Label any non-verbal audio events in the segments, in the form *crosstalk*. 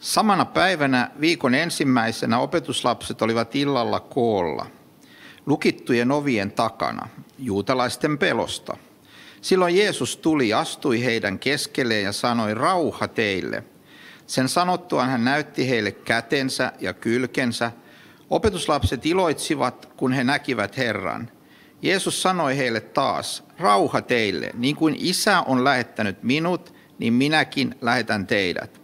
Samana päivänä viikon ensimmäisenä opetuslapset olivat illalla koolla, lukittujen ovien takana, juutalaisten pelosta. Silloin Jeesus tuli, astui heidän keskelleen ja sanoi, rauha teille. Sen sanottuaan hän näytti heille kätensä ja kylkensä. Opetuslapset iloitsivat, kun he näkivät Herran. Jeesus sanoi heille taas, rauha teille, niin kuin isä on lähettänyt minut, niin minäkin lähetän teidät.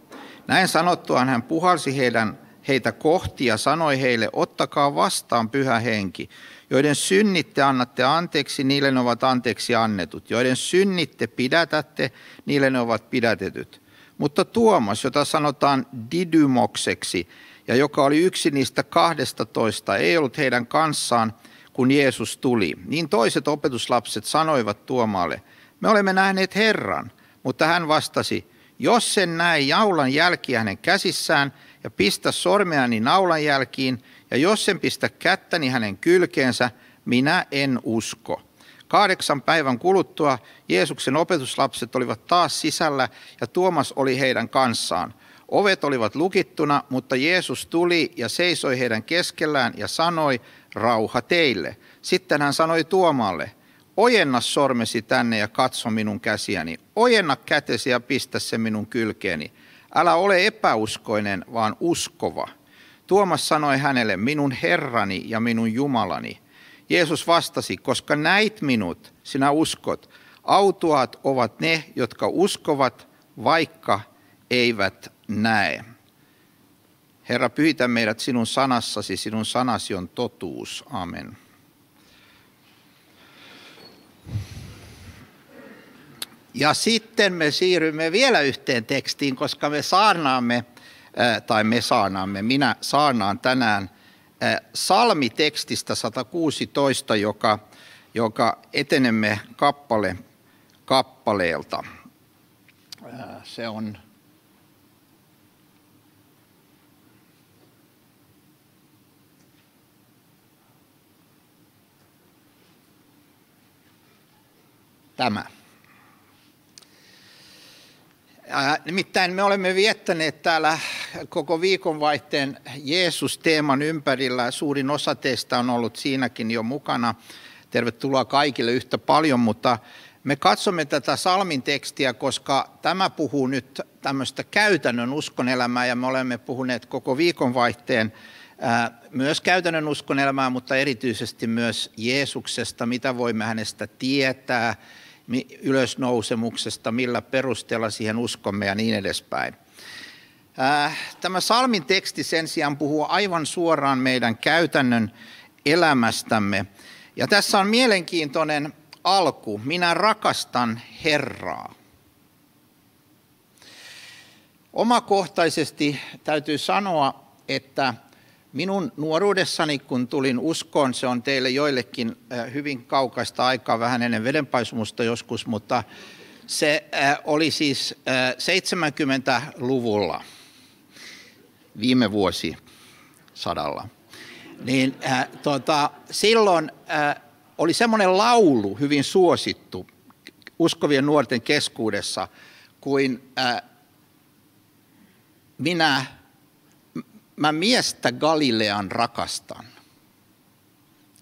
Näin sanottuaan hän puhalsi heidän, heitä kohti ja sanoi heille, ottakaa vastaan pyhä henki. Joiden synnitte annatte anteeksi, niille ne ovat anteeksi annetut. Joiden synnitte pidätätte, niille ne ovat pidätetyt. Mutta Tuomas, jota sanotaan Didymokseksi, ja joka oli yksi niistä kahdesta toista, ei ollut heidän kanssaan, kun Jeesus tuli. Niin toiset opetuslapset sanoivat Tuomaalle, me olemme nähneet Herran. Mutta hän vastasi, jos sen näe jaulan jälkiä hänen käsissään ja pistä sormeani naulan jälkiin, ja jos sen pistä kättäni hänen kylkeensä, minä en usko. Kahdeksan päivän kuluttua Jeesuksen opetuslapset olivat taas sisällä ja Tuomas oli heidän kanssaan. Ovet olivat lukittuna, mutta Jeesus tuli ja seisoi heidän keskellään ja sanoi, rauha teille. Sitten hän sanoi Tuomalle, ojenna sormesi tänne ja katso minun käsiäni. Ojenna kätesi ja pistä se minun kylkeeni. Älä ole epäuskoinen, vaan uskova. Tuomas sanoi hänelle, minun Herrani ja minun Jumalani. Jeesus vastasi, koska näit minut, sinä uskot. Autuaat ovat ne, jotka uskovat, vaikka eivät näe. Herra, pyhitä meidät sinun sanassasi, sinun sanasi on totuus. Amen. Ja sitten me siirrymme vielä yhteen tekstiin, koska me saarnaamme, tai me saarnaamme, minä saarnaan tänään salmitekstistä 116, joka, joka etenemme kappale kappaleelta. Se on tämä. Nimittäin me olemme viettäneet täällä koko viikonvaihteen Jeesus-teeman ympärillä. Suurin osa teistä on ollut siinäkin jo mukana. Tervetuloa kaikille yhtä paljon, mutta me katsomme tätä salmin tekstiä, koska tämä puhuu nyt tämmöistä käytännön uskonelämää ja me olemme puhuneet koko viikonvaihteen myös käytännön uskonelämää, mutta erityisesti myös Jeesuksesta, mitä voimme hänestä tietää, ylösnousemuksesta, millä perusteella siihen uskomme ja niin edespäin. Äh, tämä salmin teksti sen sijaan puhuu aivan suoraan meidän käytännön elämästämme. Ja tässä on mielenkiintoinen alku. Minä rakastan Herraa. Omakohtaisesti täytyy sanoa, että Minun nuoruudessani, kun tulin uskoon, se on teille joillekin äh, hyvin kaukaista aikaa, vähän ennen vedenpaisumusta joskus, mutta se äh, oli siis 70-luvulla, äh, viime vuosi sadalla. Niin, äh, tota, silloin äh, oli semmoinen laulu hyvin suosittu uskovien nuorten keskuudessa, kuin äh, minä mä miestä Galilean rakastan.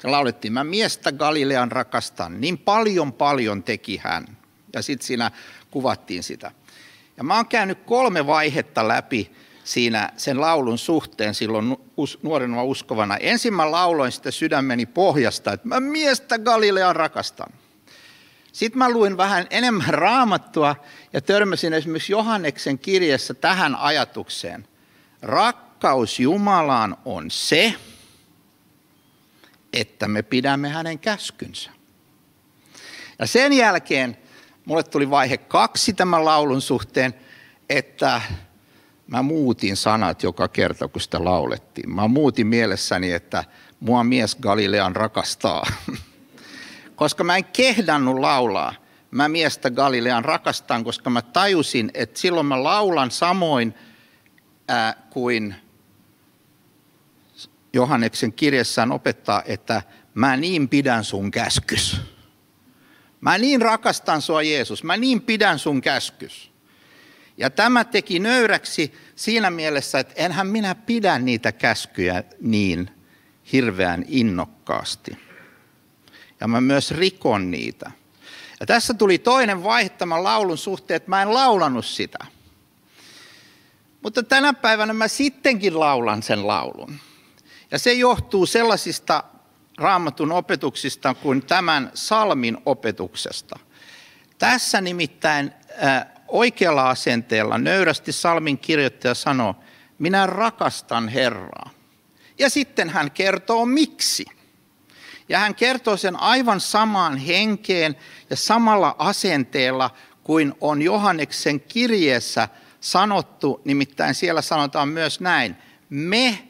Laulettiin, mä miestä Galilean rakastan. Niin paljon paljon teki hän. Ja sitten siinä kuvattiin sitä. Ja mä oon käynyt kolme vaihetta läpi siinä sen laulun suhteen silloin nuorena uskovana. Ensin mä lauloin sitä sydämeni pohjasta, että mä miestä Galilean rakastan. Sitten mä luin vähän enemmän *laughs* raamattua ja törmäsin esimerkiksi Johanneksen kirjassa tähän ajatukseen. Rak rakkaus Jumalaan on se, että me pidämme hänen käskynsä. Ja sen jälkeen mulle tuli vaihe kaksi tämän laulun suhteen, että mä muutin sanat joka kerta, kun sitä laulettiin. Mä muutin mielessäni, että mua mies Galilean rakastaa. *laughs* koska mä en kehdannut laulaa, mä miestä Galilean rakastan, koska mä tajusin, että silloin mä laulan samoin ää, kuin Johanneksen kirjassaan opettaa, että mä niin pidän sun käskys. Mä niin rakastan sua Jeesus, mä niin pidän sun käskys. Ja tämä teki nöyräksi siinä mielessä, että enhän minä pidä niitä käskyjä niin hirveän innokkaasti. Ja mä myös rikon niitä. Ja tässä tuli toinen vaihe tämän laulun suhteen, että mä en laulanut sitä. Mutta tänä päivänä mä sittenkin laulan sen laulun. Ja se johtuu sellaisista raamatun opetuksista kuin tämän salmin opetuksesta. Tässä nimittäin oikealla asenteella nöyrästi salmin kirjoittaja sanoo, minä rakastan Herraa. Ja sitten hän kertoo miksi. Ja hän kertoo sen aivan samaan henkeen ja samalla asenteella kuin on Johanneksen kirjeessä sanottu, nimittäin siellä sanotaan myös näin, me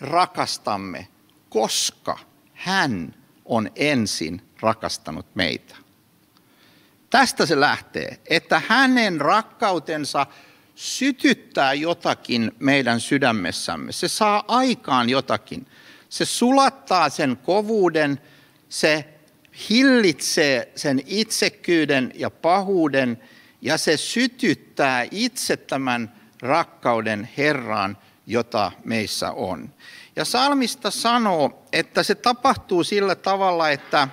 rakastamme, koska hän on ensin rakastanut meitä. Tästä se lähtee, että hänen rakkautensa sytyttää jotakin meidän sydämessämme. Se saa aikaan jotakin. Se sulattaa sen kovuuden, se hillitsee sen itsekyyden ja pahuuden ja se sytyttää itse tämän rakkauden Herraan, jota meissä on. Ja salmista sanoo, että se tapahtuu sillä tavalla, että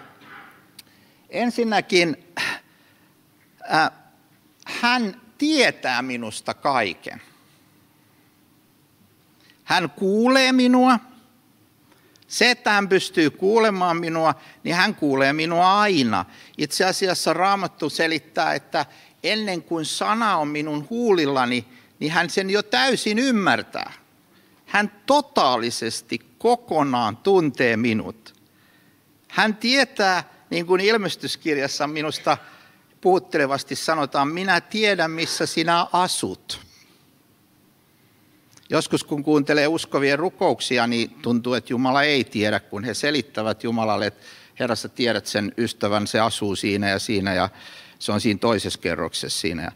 ensinnäkin äh, hän tietää minusta kaiken. Hän kuulee minua. Se, että hän pystyy kuulemaan minua, niin hän kuulee minua aina. Itse asiassa Raamattu selittää, että ennen kuin sana on minun huulillani, niin hän sen jo täysin ymmärtää. Hän totaalisesti kokonaan tuntee minut. Hän tietää, niin kuin ilmestyskirjassa minusta puhuttelevasti sanotaan, minä tiedän missä sinä asut. Joskus kun kuuntelee uskovien rukouksia, niin tuntuu, että Jumala ei tiedä, kun he selittävät Jumalalle, että Herra, sä tiedät sen ystävän, se asuu siinä ja siinä ja se on siinä toisessa kerroksessa siinä.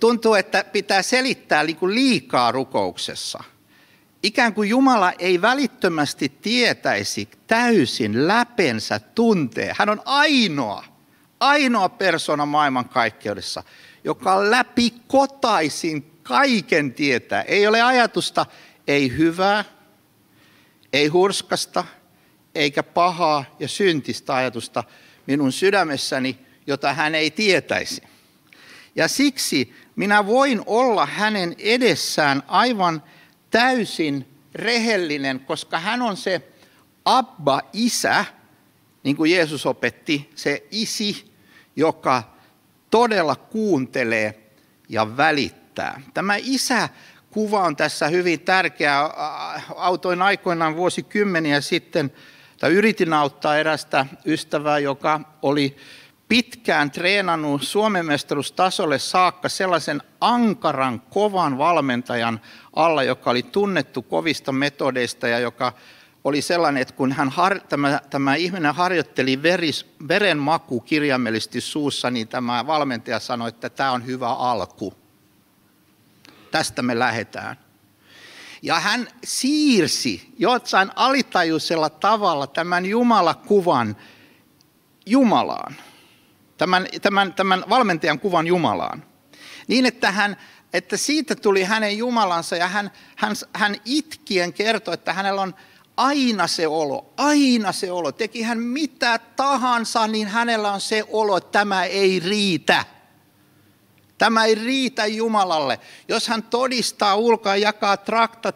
Tuntuu, että pitää selittää niin liikaa rukouksessa. Ikään kuin Jumala ei välittömästi tietäisi täysin läpensä tuntee. Hän on ainoa, ainoa persona maailmankaikkeudessa, joka läpi kotaisin kaiken tietää. Ei ole ajatusta, ei hyvää, ei hurskasta, eikä pahaa ja syntistä ajatusta minun sydämessäni, jota hän ei tietäisi. Ja siksi minä voin olla hänen edessään aivan täysin rehellinen, koska hän on se Abba, isä, niin kuin Jeesus opetti, se isi, joka todella kuuntelee ja välittää. Tämä isä kuva on tässä hyvin tärkeä. Autoin aikoinaan vuosikymmeniä sitten, tai yritin auttaa erästä ystävää, joka oli pitkään treenannut Suomen mestaruustasolle saakka sellaisen ankaran, kovan valmentajan alla, joka oli tunnettu kovista metodeista ja joka oli sellainen, että kun hän tämä, tämä ihminen harjoitteli veris, veren maku kirjaimellisesti suussa, niin tämä valmentaja sanoi, että tämä on hyvä alku. Tästä me lähdetään. Ja hän siirsi jotsain alitajuisella tavalla tämän Jumalakuvan Jumalaan tämän, tämän, tämän valmentajan kuvan Jumalaan. Niin, että, hän, että siitä tuli hänen Jumalansa ja hän, hän, hän itkien kertoi, että hänellä on aina se olo, aina se olo. Teki hän mitä tahansa, niin hänellä on se olo, että tämä ei riitä. Tämä ei riitä Jumalalle. Jos hän todistaa ulkoa, jakaa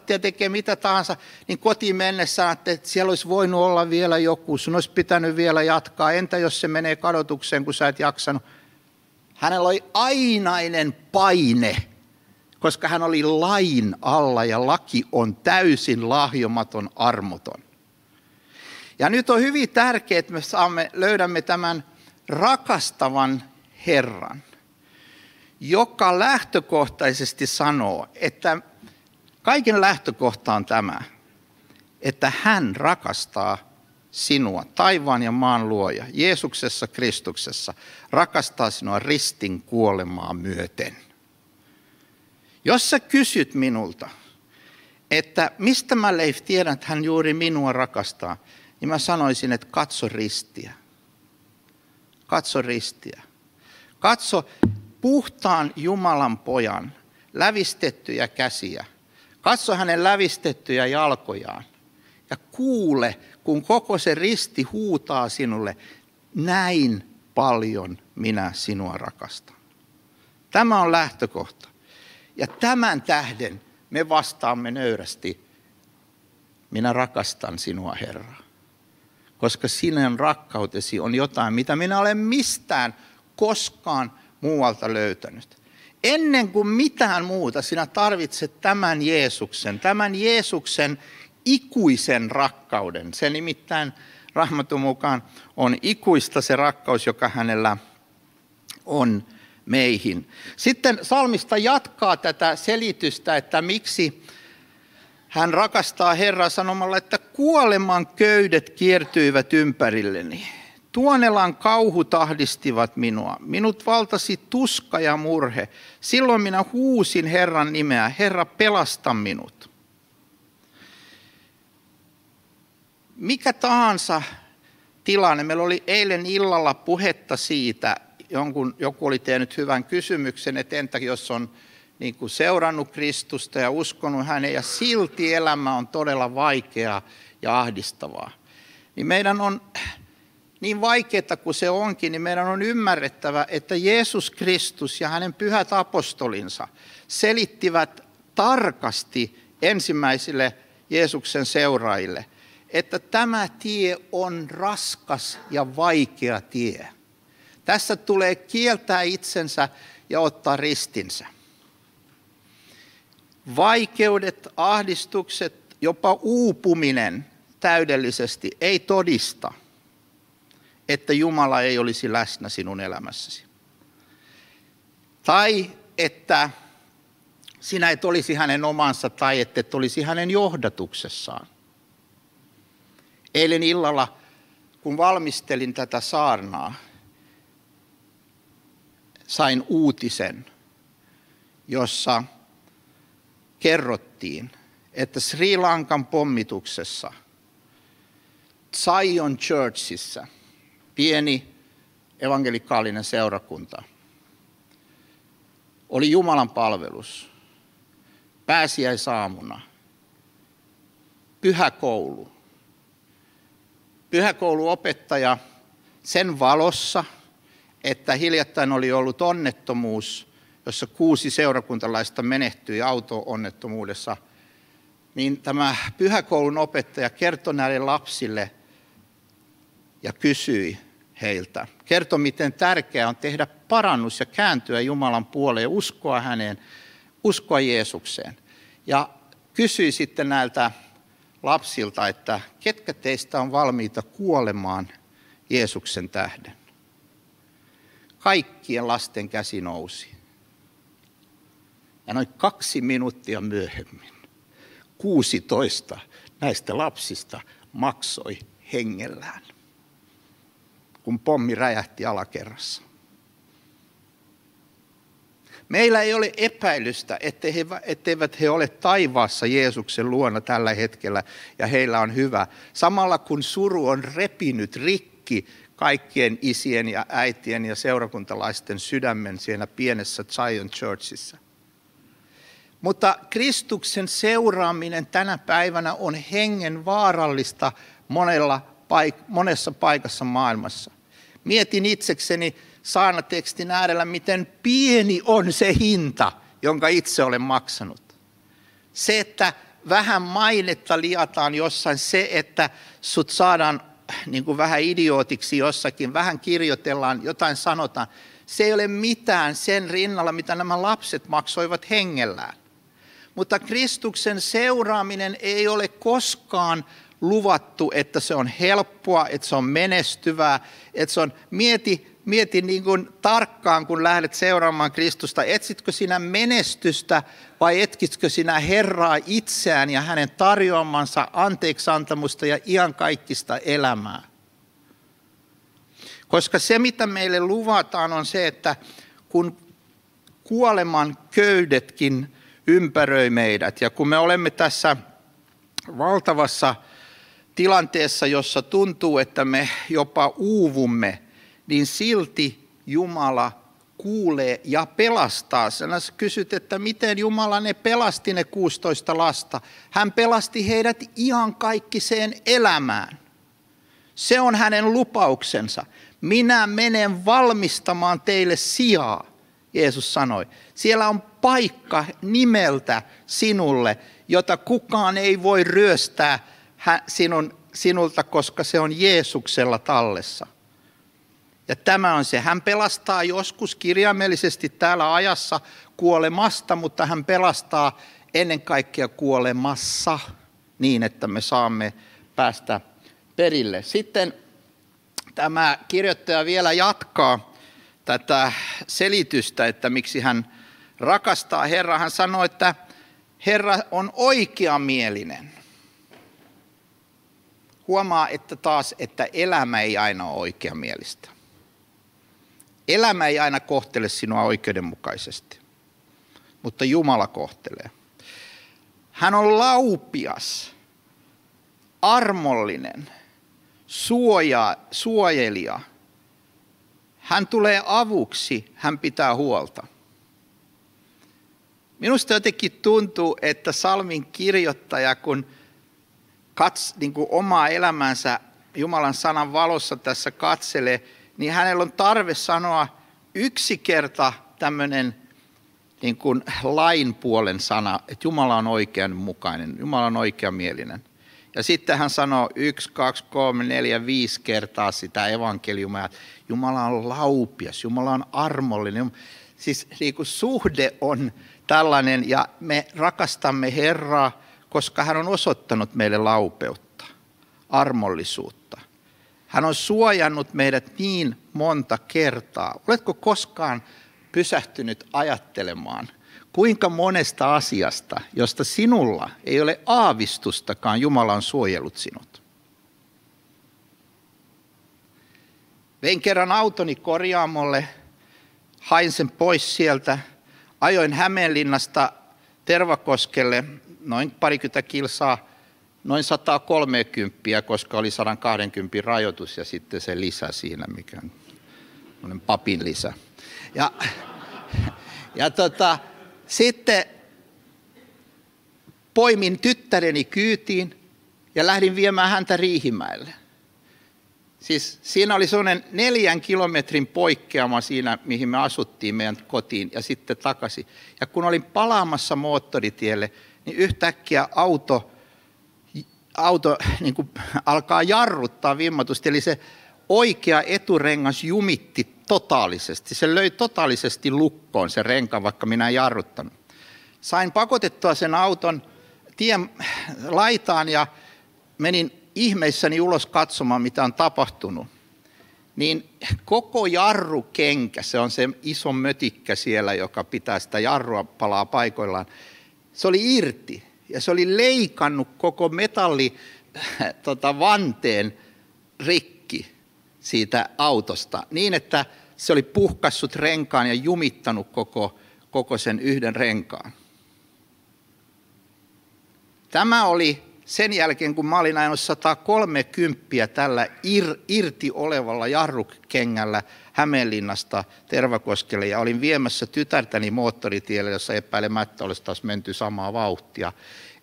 ja tekee mitä tahansa, niin kotiin mennessä että siellä olisi voinut olla vielä joku, sun olisi pitänyt vielä jatkaa. Entä jos se menee kadotukseen, kun sä et jaksanut? Hänellä oli ainainen paine, koska hän oli lain alla ja laki on täysin lahjomaton, armoton. Ja nyt on hyvin tärkeää, että me saamme, löydämme tämän rakastavan Herran joka lähtökohtaisesti sanoo, että kaiken lähtökohta on tämä, että hän rakastaa sinua, taivaan ja maan luoja, Jeesuksessa Kristuksessa, rakastaa sinua ristin kuolemaa myöten. Jos sä kysyt minulta, että mistä mä Leif tiedän, että hän juuri minua rakastaa, niin mä sanoisin, että katso ristiä. Katso ristiä. Katso puhtaan Jumalan pojan lävistettyjä käsiä. Katso hänen lävistettyjä jalkojaan ja kuule, kun koko se risti huutaa sinulle, näin paljon minä sinua rakastan. Tämä on lähtökohta. Ja tämän tähden me vastaamme nöyrästi, minä rakastan sinua Herra. Koska sinun rakkautesi on jotain, mitä minä olen mistään koskaan muualta löytänyt. Ennen kuin mitään muuta sinä tarvitset tämän Jeesuksen, tämän Jeesuksen ikuisen rakkauden. Se nimittäin Rahmatun mukaan on ikuista se rakkaus, joka hänellä on meihin. Sitten salmista jatkaa tätä selitystä, että miksi hän rakastaa Herraa sanomalla, että kuoleman köydet kiertyivät ympärilleni. Tuonelan kauhu tahdistivat minua. Minut valtasi tuska ja murhe. Silloin minä huusin Herran nimeä. Herra, pelasta minut. Mikä tahansa tilanne. Meillä oli eilen illalla puhetta siitä, jonkun, joku oli tehnyt hyvän kysymyksen, että entä jos on niin kuin seurannut Kristusta ja uskonut häneen ja silti elämä on todella vaikeaa ja ahdistavaa. Niin meidän on, niin vaikeaa kuin se onkin, niin meidän on ymmärrettävä, että Jeesus Kristus ja hänen pyhät apostolinsa selittivät tarkasti ensimmäisille Jeesuksen seuraajille, että tämä tie on raskas ja vaikea tie. Tässä tulee kieltää itsensä ja ottaa ristinsä. Vaikeudet, ahdistukset, jopa uupuminen täydellisesti ei todista, että Jumala ei olisi läsnä sinun elämässäsi. Tai että sinä et olisi hänen omansa tai että et olisi hänen johdatuksessaan. Eilen illalla, kun valmistelin tätä saarnaa, sain uutisen, jossa kerrottiin, että Sri Lankan pommituksessa Zion Churchissa, pieni evankelikaalinen seurakunta, oli Jumalan palvelus. Pääsiäisaamuna, pyhä koulu. Pyhäkouluopettaja sen valossa, että hiljattain oli ollut onnettomuus, jossa kuusi seurakuntalaista menehtyi auto-onnettomuudessa, niin tämä pyhäkoulun opettaja kertoi näille lapsille ja kysyi heiltä. Kertoi, miten tärkeää on tehdä parannus ja kääntyä Jumalan puoleen, uskoa häneen, uskoa Jeesukseen. Ja kysyi sitten näiltä lapsilta, että ketkä teistä on valmiita kuolemaan Jeesuksen tähden. Kaikkien lasten käsi nousi. Ja noin kaksi minuuttia myöhemmin 16 näistä lapsista maksoi hengellään, kun pommi räjähti alakerrassa. Meillä ei ole epäilystä, etteivät he ole taivaassa Jeesuksen luona tällä hetkellä ja heillä on hyvä. Samalla kun suru on repinyt rikki kaikkien isien ja äitien ja seurakuntalaisten sydämen siinä pienessä Zion Churchissa. Mutta Kristuksen seuraaminen tänä päivänä on hengen vaarallista monella paik- monessa paikassa maailmassa. Mietin itsekseni saanatekstin äärellä, miten pieni on se hinta, jonka itse olen maksanut. Se, että vähän mainetta liataan jossain, se, että sut saadaan niin kuin vähän idiootiksi jossakin, vähän kirjoitellaan, jotain sanotaan, se ei ole mitään sen rinnalla, mitä nämä lapset maksoivat hengellään. Mutta Kristuksen seuraaminen ei ole koskaan luvattu, että se on helppoa, että se on menestyvää, että se on, mieti, mieti niin kuin tarkkaan, kun lähdet seuraamaan Kristusta, etsitkö sinä menestystä vai etkitkö sinä Herraa itseään ja hänen tarjoamansa anteeksantamusta ja iankaikkista elämää? Koska se, mitä meille luvataan, on se, että kun kuoleman köydetkin ympäröi meidät, ja kun me olemme tässä valtavassa tilanteessa, jossa tuntuu, että me jopa uuvumme, niin silti Jumala kuulee ja pelastaa. Sä kysyt, että miten Jumala ne pelasti ne 16 lasta. Hän pelasti heidät ihan kaikkiseen elämään. Se on hänen lupauksensa. Minä menen valmistamaan teille sijaa, Jeesus sanoi. Siellä on paikka nimeltä sinulle, jota kukaan ei voi ryöstää sinun, sinulta, koska se on Jeesuksella tallessa. Ja tämä on se. Hän pelastaa joskus kirjaimellisesti täällä ajassa kuolemasta, mutta hän pelastaa ennen kaikkea kuolemassa niin, että me saamme päästä perille. Sitten tämä kirjoittaja vielä jatkaa tätä selitystä, että miksi hän rakastaa Herraa. Hän sanoi, että Herra on oikeamielinen. Huomaa, että taas, että elämä ei aina ole oikeamielistä. Elämä ei aina kohtele sinua oikeudenmukaisesti, mutta Jumala kohtelee. Hän on laupias, armollinen, suoja, suojelija. Hän tulee avuksi, hän pitää huolta. Minusta jotenkin tuntuu, että salmin kirjoittaja, kun kats, niin kuin omaa elämänsä Jumalan sanan valossa tässä katselee, niin hänellä on tarve sanoa yksi kerta tämmöinen niin kuin lain puolen sana, että Jumala on oikeanmukainen, Jumala on oikeamielinen. Ja sitten hän sanoo yksi, kaksi, kolme, neljä, viisi kertaa sitä evankeliumia, että Jumala on laupias, Jumala on armollinen. Siis niin kuin suhde on tällainen ja me rakastamme Herraa, koska hän on osoittanut meille laupeutta, armollisuutta. Hän on suojannut meidät niin monta kertaa. Oletko koskaan pysähtynyt ajattelemaan, kuinka monesta asiasta, josta sinulla ei ole aavistustakaan, Jumala on suojellut sinut? Vein kerran autoni korjaamolle, hain sen pois sieltä, ajoin Hämeenlinnasta Tervakoskelle noin parikymmentä kilsaa noin 130, koska oli 120 rajoitus ja sitten se lisä siinä, mikä on papin lisä. Ja, ja tota, sitten poimin tyttäreni kyytiin ja lähdin viemään häntä Riihimäelle. Siis siinä oli sellainen neljän kilometrin poikkeama siinä, mihin me asuttiin meidän kotiin ja sitten takaisin. Ja kun olin palaamassa moottoritielle, niin yhtäkkiä auto auto niin kuin, alkaa jarruttaa vimmatusti, eli se oikea eturengas jumitti totaalisesti. Se löi totaalisesti lukkoon se renka, vaikka minä en jarruttanut. Sain pakotettua sen auton tien laitaan ja menin ihmeissäni ulos katsomaan, mitä on tapahtunut. Niin koko jarrukenkä, se on se iso mötikkä siellä, joka pitää sitä jarrua palaa paikoillaan, se oli irti ja se oli leikannut koko metalli *laughs* tota, vanteen rikki siitä autosta niin, että se oli puhkassut renkaan ja jumittanut koko, koko sen yhden renkaan. Tämä oli sen jälkeen, kun mä olin ajanut 130 tällä ir, irti olevalla jarrukengällä Hämeenlinnasta Tervakoskelle ja olin viemässä tytärtäni moottoritielle, jossa epäilemättä olisi taas menty samaa vauhtia.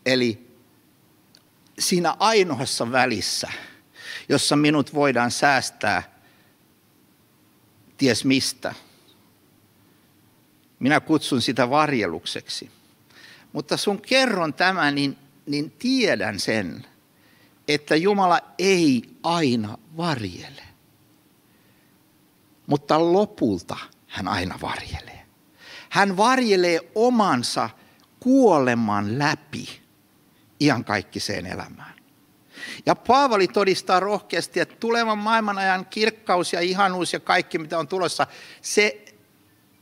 Eli siinä ainoassa välissä, jossa minut voidaan säästää ties mistä. Minä kutsun sitä varjelukseksi. Mutta sun kerron tämän, niin, niin tiedän sen, että Jumala ei aina varjele mutta lopulta hän aina varjelee. Hän varjelee omansa kuoleman läpi iankaikkiseen elämään. Ja Paavali todistaa rohkeasti, että tulevan maailman ajan kirkkaus ja ihanuus ja kaikki, mitä on tulossa, se,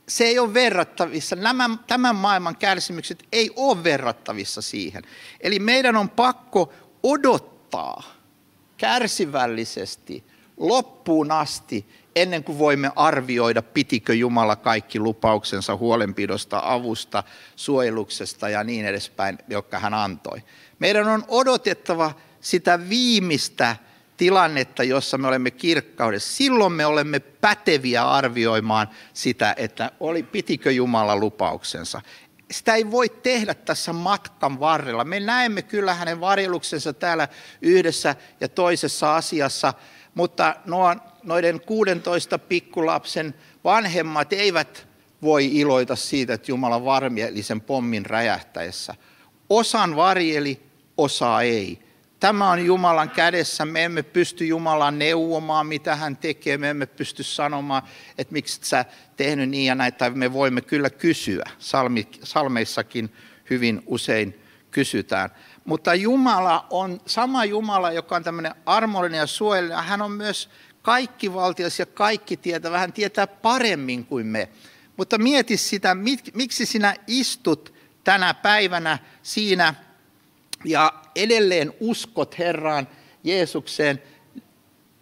se ei ole verrattavissa. Nämä, tämän maailman kärsimykset ei ole verrattavissa siihen. Eli meidän on pakko odottaa kärsivällisesti loppuun asti, ennen kuin voimme arvioida, pitikö Jumala kaikki lupauksensa huolenpidosta, avusta, suojeluksesta ja niin edespäin, jotka hän antoi. Meidän on odotettava sitä viimeistä tilannetta, jossa me olemme kirkkaudessa, silloin me olemme päteviä arvioimaan sitä, että oli, pitikö Jumala lupauksensa. Sitä ei voi tehdä tässä matkan varrella. Me näemme kyllä hänen varjeluksensa täällä yhdessä ja toisessa asiassa, mutta noiden 16 pikkulapsen vanhemmat eivät voi iloita siitä, että Jumala varmieli sen pommin räjähtäessä. Osan varjeli, osa ei. Tämä on Jumalan kädessä. Me emme pysty Jumalan neuvomaan, mitä hän tekee. Me emme pysty sanomaan, että miksi sä tehnyt niin ja näin. Tai me voimme kyllä kysyä. Salmi, salmeissakin hyvin usein kysytään. Mutta Jumala on sama Jumala, joka on tämmöinen armollinen ja suojelija. Hän on myös kaikkivaltias ja kaikki tietää, vähän tietää paremmin kuin me. Mutta mieti sitä, miksi sinä istut tänä päivänä siinä ja edelleen uskot Herraan Jeesukseen,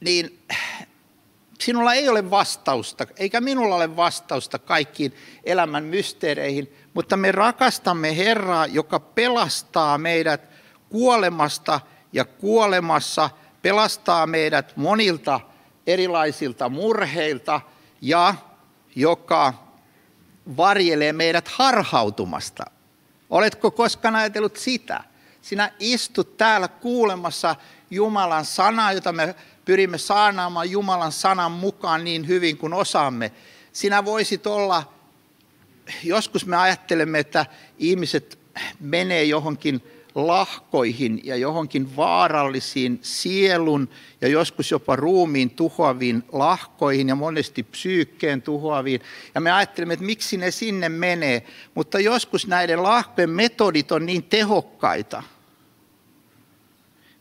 niin sinulla ei ole vastausta, eikä minulla ole vastausta kaikkiin elämän mysteereihin, mutta me rakastamme Herraa, joka pelastaa meidät kuolemasta ja kuolemassa, pelastaa meidät monilta erilaisilta murheilta ja joka varjelee meidät harhautumasta. Oletko koskaan ajatellut sitä? Sinä istut täällä kuulemassa Jumalan sanaa, jota me pyrimme saanaamaan Jumalan sanan mukaan niin hyvin kuin osaamme. Sinä voisit olla, joskus me ajattelemme, että ihmiset menee johonkin lahkoihin ja johonkin vaarallisiin sielun ja joskus jopa ruumiin tuhoaviin lahkoihin ja monesti psyykkeen tuhoaviin. Ja me ajattelemme, että miksi ne sinne menee, mutta joskus näiden lahkojen metodit on niin tehokkaita.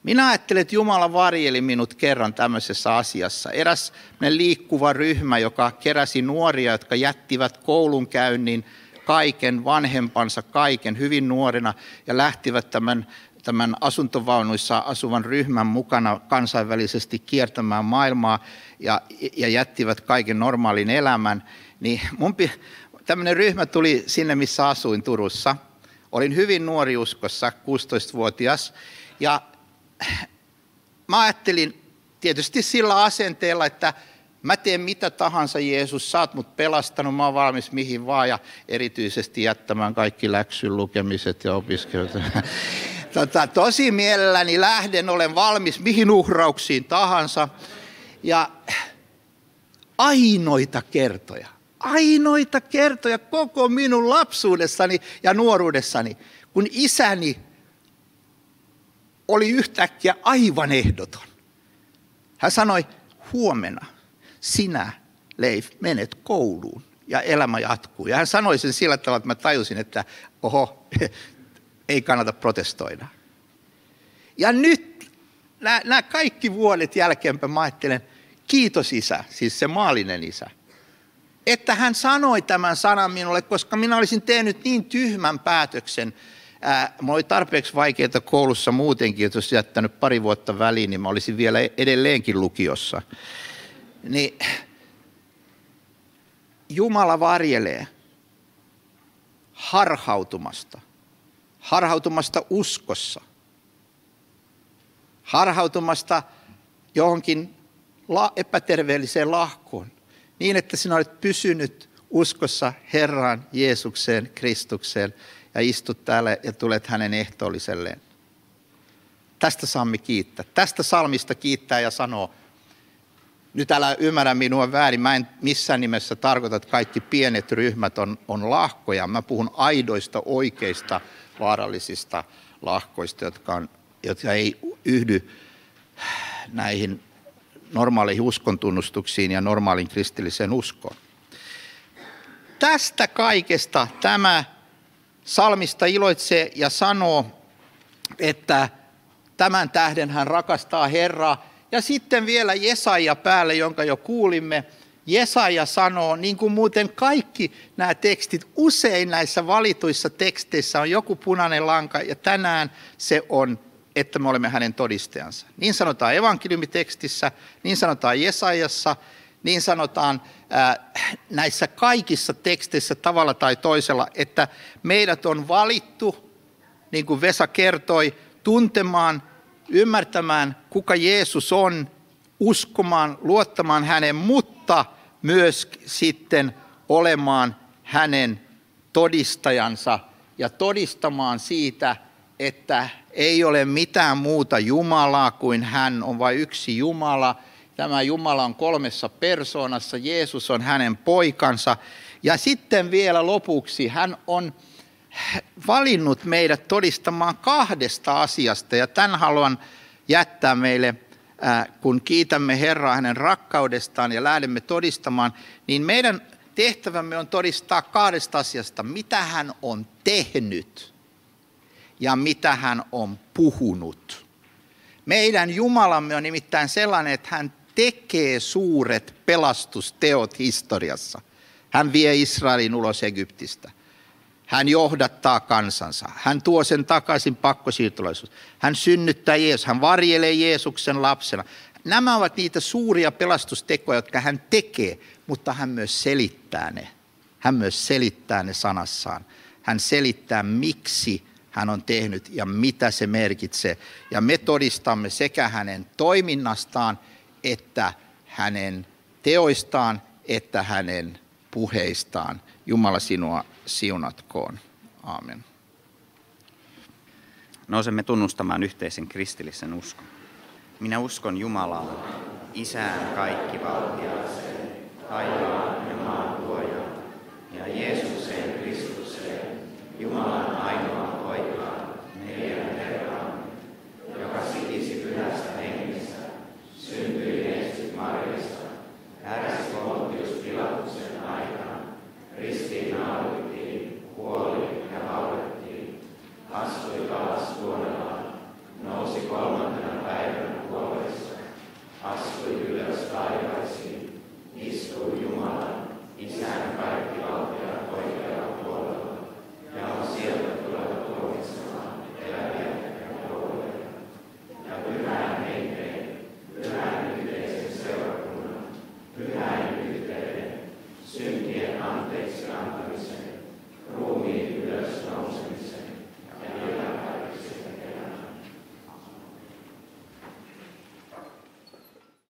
Minä ajattelen, että Jumala varjeli minut kerran tämmöisessä asiassa. Eräs liikkuva ryhmä, joka keräsi nuoria, jotka jättivät koulunkäynnin kaiken, vanhempansa kaiken hyvin nuorena ja lähtivät tämän, tämän asuntovaunuissa asuvan ryhmän mukana kansainvälisesti kiertämään maailmaa ja, ja jättivät kaiken normaalin elämän, niin mun, tämmöinen ryhmä tuli sinne, missä asuin Turussa. Olin hyvin nuori uskossa, 16-vuotias, ja mä ajattelin tietysti sillä asenteella, että Mä teen mitä tahansa, Jeesus, sä oot mut pelastanut, mä oon valmis mihin vaan ja erityisesti jättämään kaikki läksyn lukemiset ja opiskelut. *laughs* Tota, tosi mielelläni lähden, olen valmis mihin uhrauksiin tahansa. Ja ainoita kertoja, ainoita kertoja koko minun lapsuudessani ja nuoruudessani, kun isäni oli yhtäkkiä aivan ehdoton. Hän sanoi, huomenna sinä, Leif, menet kouluun ja elämä jatkuu. Ja hän sanoi sen sillä tavalla, että mä tajusin, että oho, *laughs* ei kannata protestoida. Ja nyt nämä kaikki vuodet jälkeenpäin mä ajattelen, kiitos isä, siis se maallinen isä, että hän sanoi tämän sanan minulle, koska minä olisin tehnyt niin tyhmän päätöksen. Ää, oli tarpeeksi vaikeaa koulussa muutenkin, että jos jättänyt pari vuotta väliin, niin mä olisin vielä edelleenkin lukiossa. Niin Jumala varjelee harhautumasta, harhautumasta uskossa, harhautumasta johonkin epäterveelliseen lahkoon, niin että sinä olet pysynyt uskossa Herraan Jeesukseen, Kristukseen ja istut täällä ja tulet hänen ehtoolliselleen. Tästä saamme kiittää. Tästä salmista kiittää ja sanoo, nyt älä ymmärrä minua väärin, mä en missään nimessä tarkoita, että kaikki pienet ryhmät on, on lahkoja. Mä puhun aidoista, oikeista, vaarallisista lahkoista, jotka, on, jotka ei yhdy näihin normaaleihin uskontunnustuksiin ja normaalin kristilliseen uskoon. Tästä kaikesta tämä salmista iloitsee ja sanoo, että tämän tähden hän rakastaa Herraa ja sitten vielä Jesaja päälle, jonka jo kuulimme. Jesaja sanoo, niin kuin muuten kaikki nämä tekstit, usein näissä valituissa teksteissä on joku punainen lanka, ja tänään se on, että me olemme hänen todistajansa. Niin sanotaan evankeliumitekstissä, niin sanotaan Jesajassa, niin sanotaan näissä kaikissa teksteissä tavalla tai toisella, että meidät on valittu, niin kuin Vesa kertoi, tuntemaan ymmärtämään, kuka Jeesus on, uskomaan, luottamaan hänen, mutta myös sitten olemaan hänen todistajansa ja todistamaan siitä, että ei ole mitään muuta Jumalaa kuin hän on vain yksi Jumala. Tämä Jumala on kolmessa persoonassa, Jeesus on hänen poikansa. Ja sitten vielä lopuksi hän on valinnut meidät todistamaan kahdesta asiasta. Ja tämän haluan jättää meille, kun kiitämme Herraa hänen rakkaudestaan ja lähdemme todistamaan, niin meidän tehtävämme on todistaa kahdesta asiasta, mitä hän on tehnyt ja mitä hän on puhunut. Meidän Jumalamme on nimittäin sellainen, että hän tekee suuret pelastusteot historiassa. Hän vie Israelin ulos Egyptistä. Hän johdattaa kansansa. Hän tuo sen takaisin pakkosiirtolaisuus. Hän synnyttää Jeesus. Hän varjelee Jeesuksen lapsena. Nämä ovat niitä suuria pelastustekoja, jotka hän tekee, mutta hän myös selittää ne. Hän myös selittää ne sanassaan. Hän selittää, miksi hän on tehnyt ja mitä se merkitsee. Ja me todistamme sekä hänen toiminnastaan että hänen teoistaan että hänen puheistaan. Jumala sinua siunatkoon. Aamen. Nousemme tunnustamaan yhteisen kristillisen uskon. Minä uskon Jumalaan, Isään kaikkivaltiaaseen, taivaan ja maan ja Jeesukseen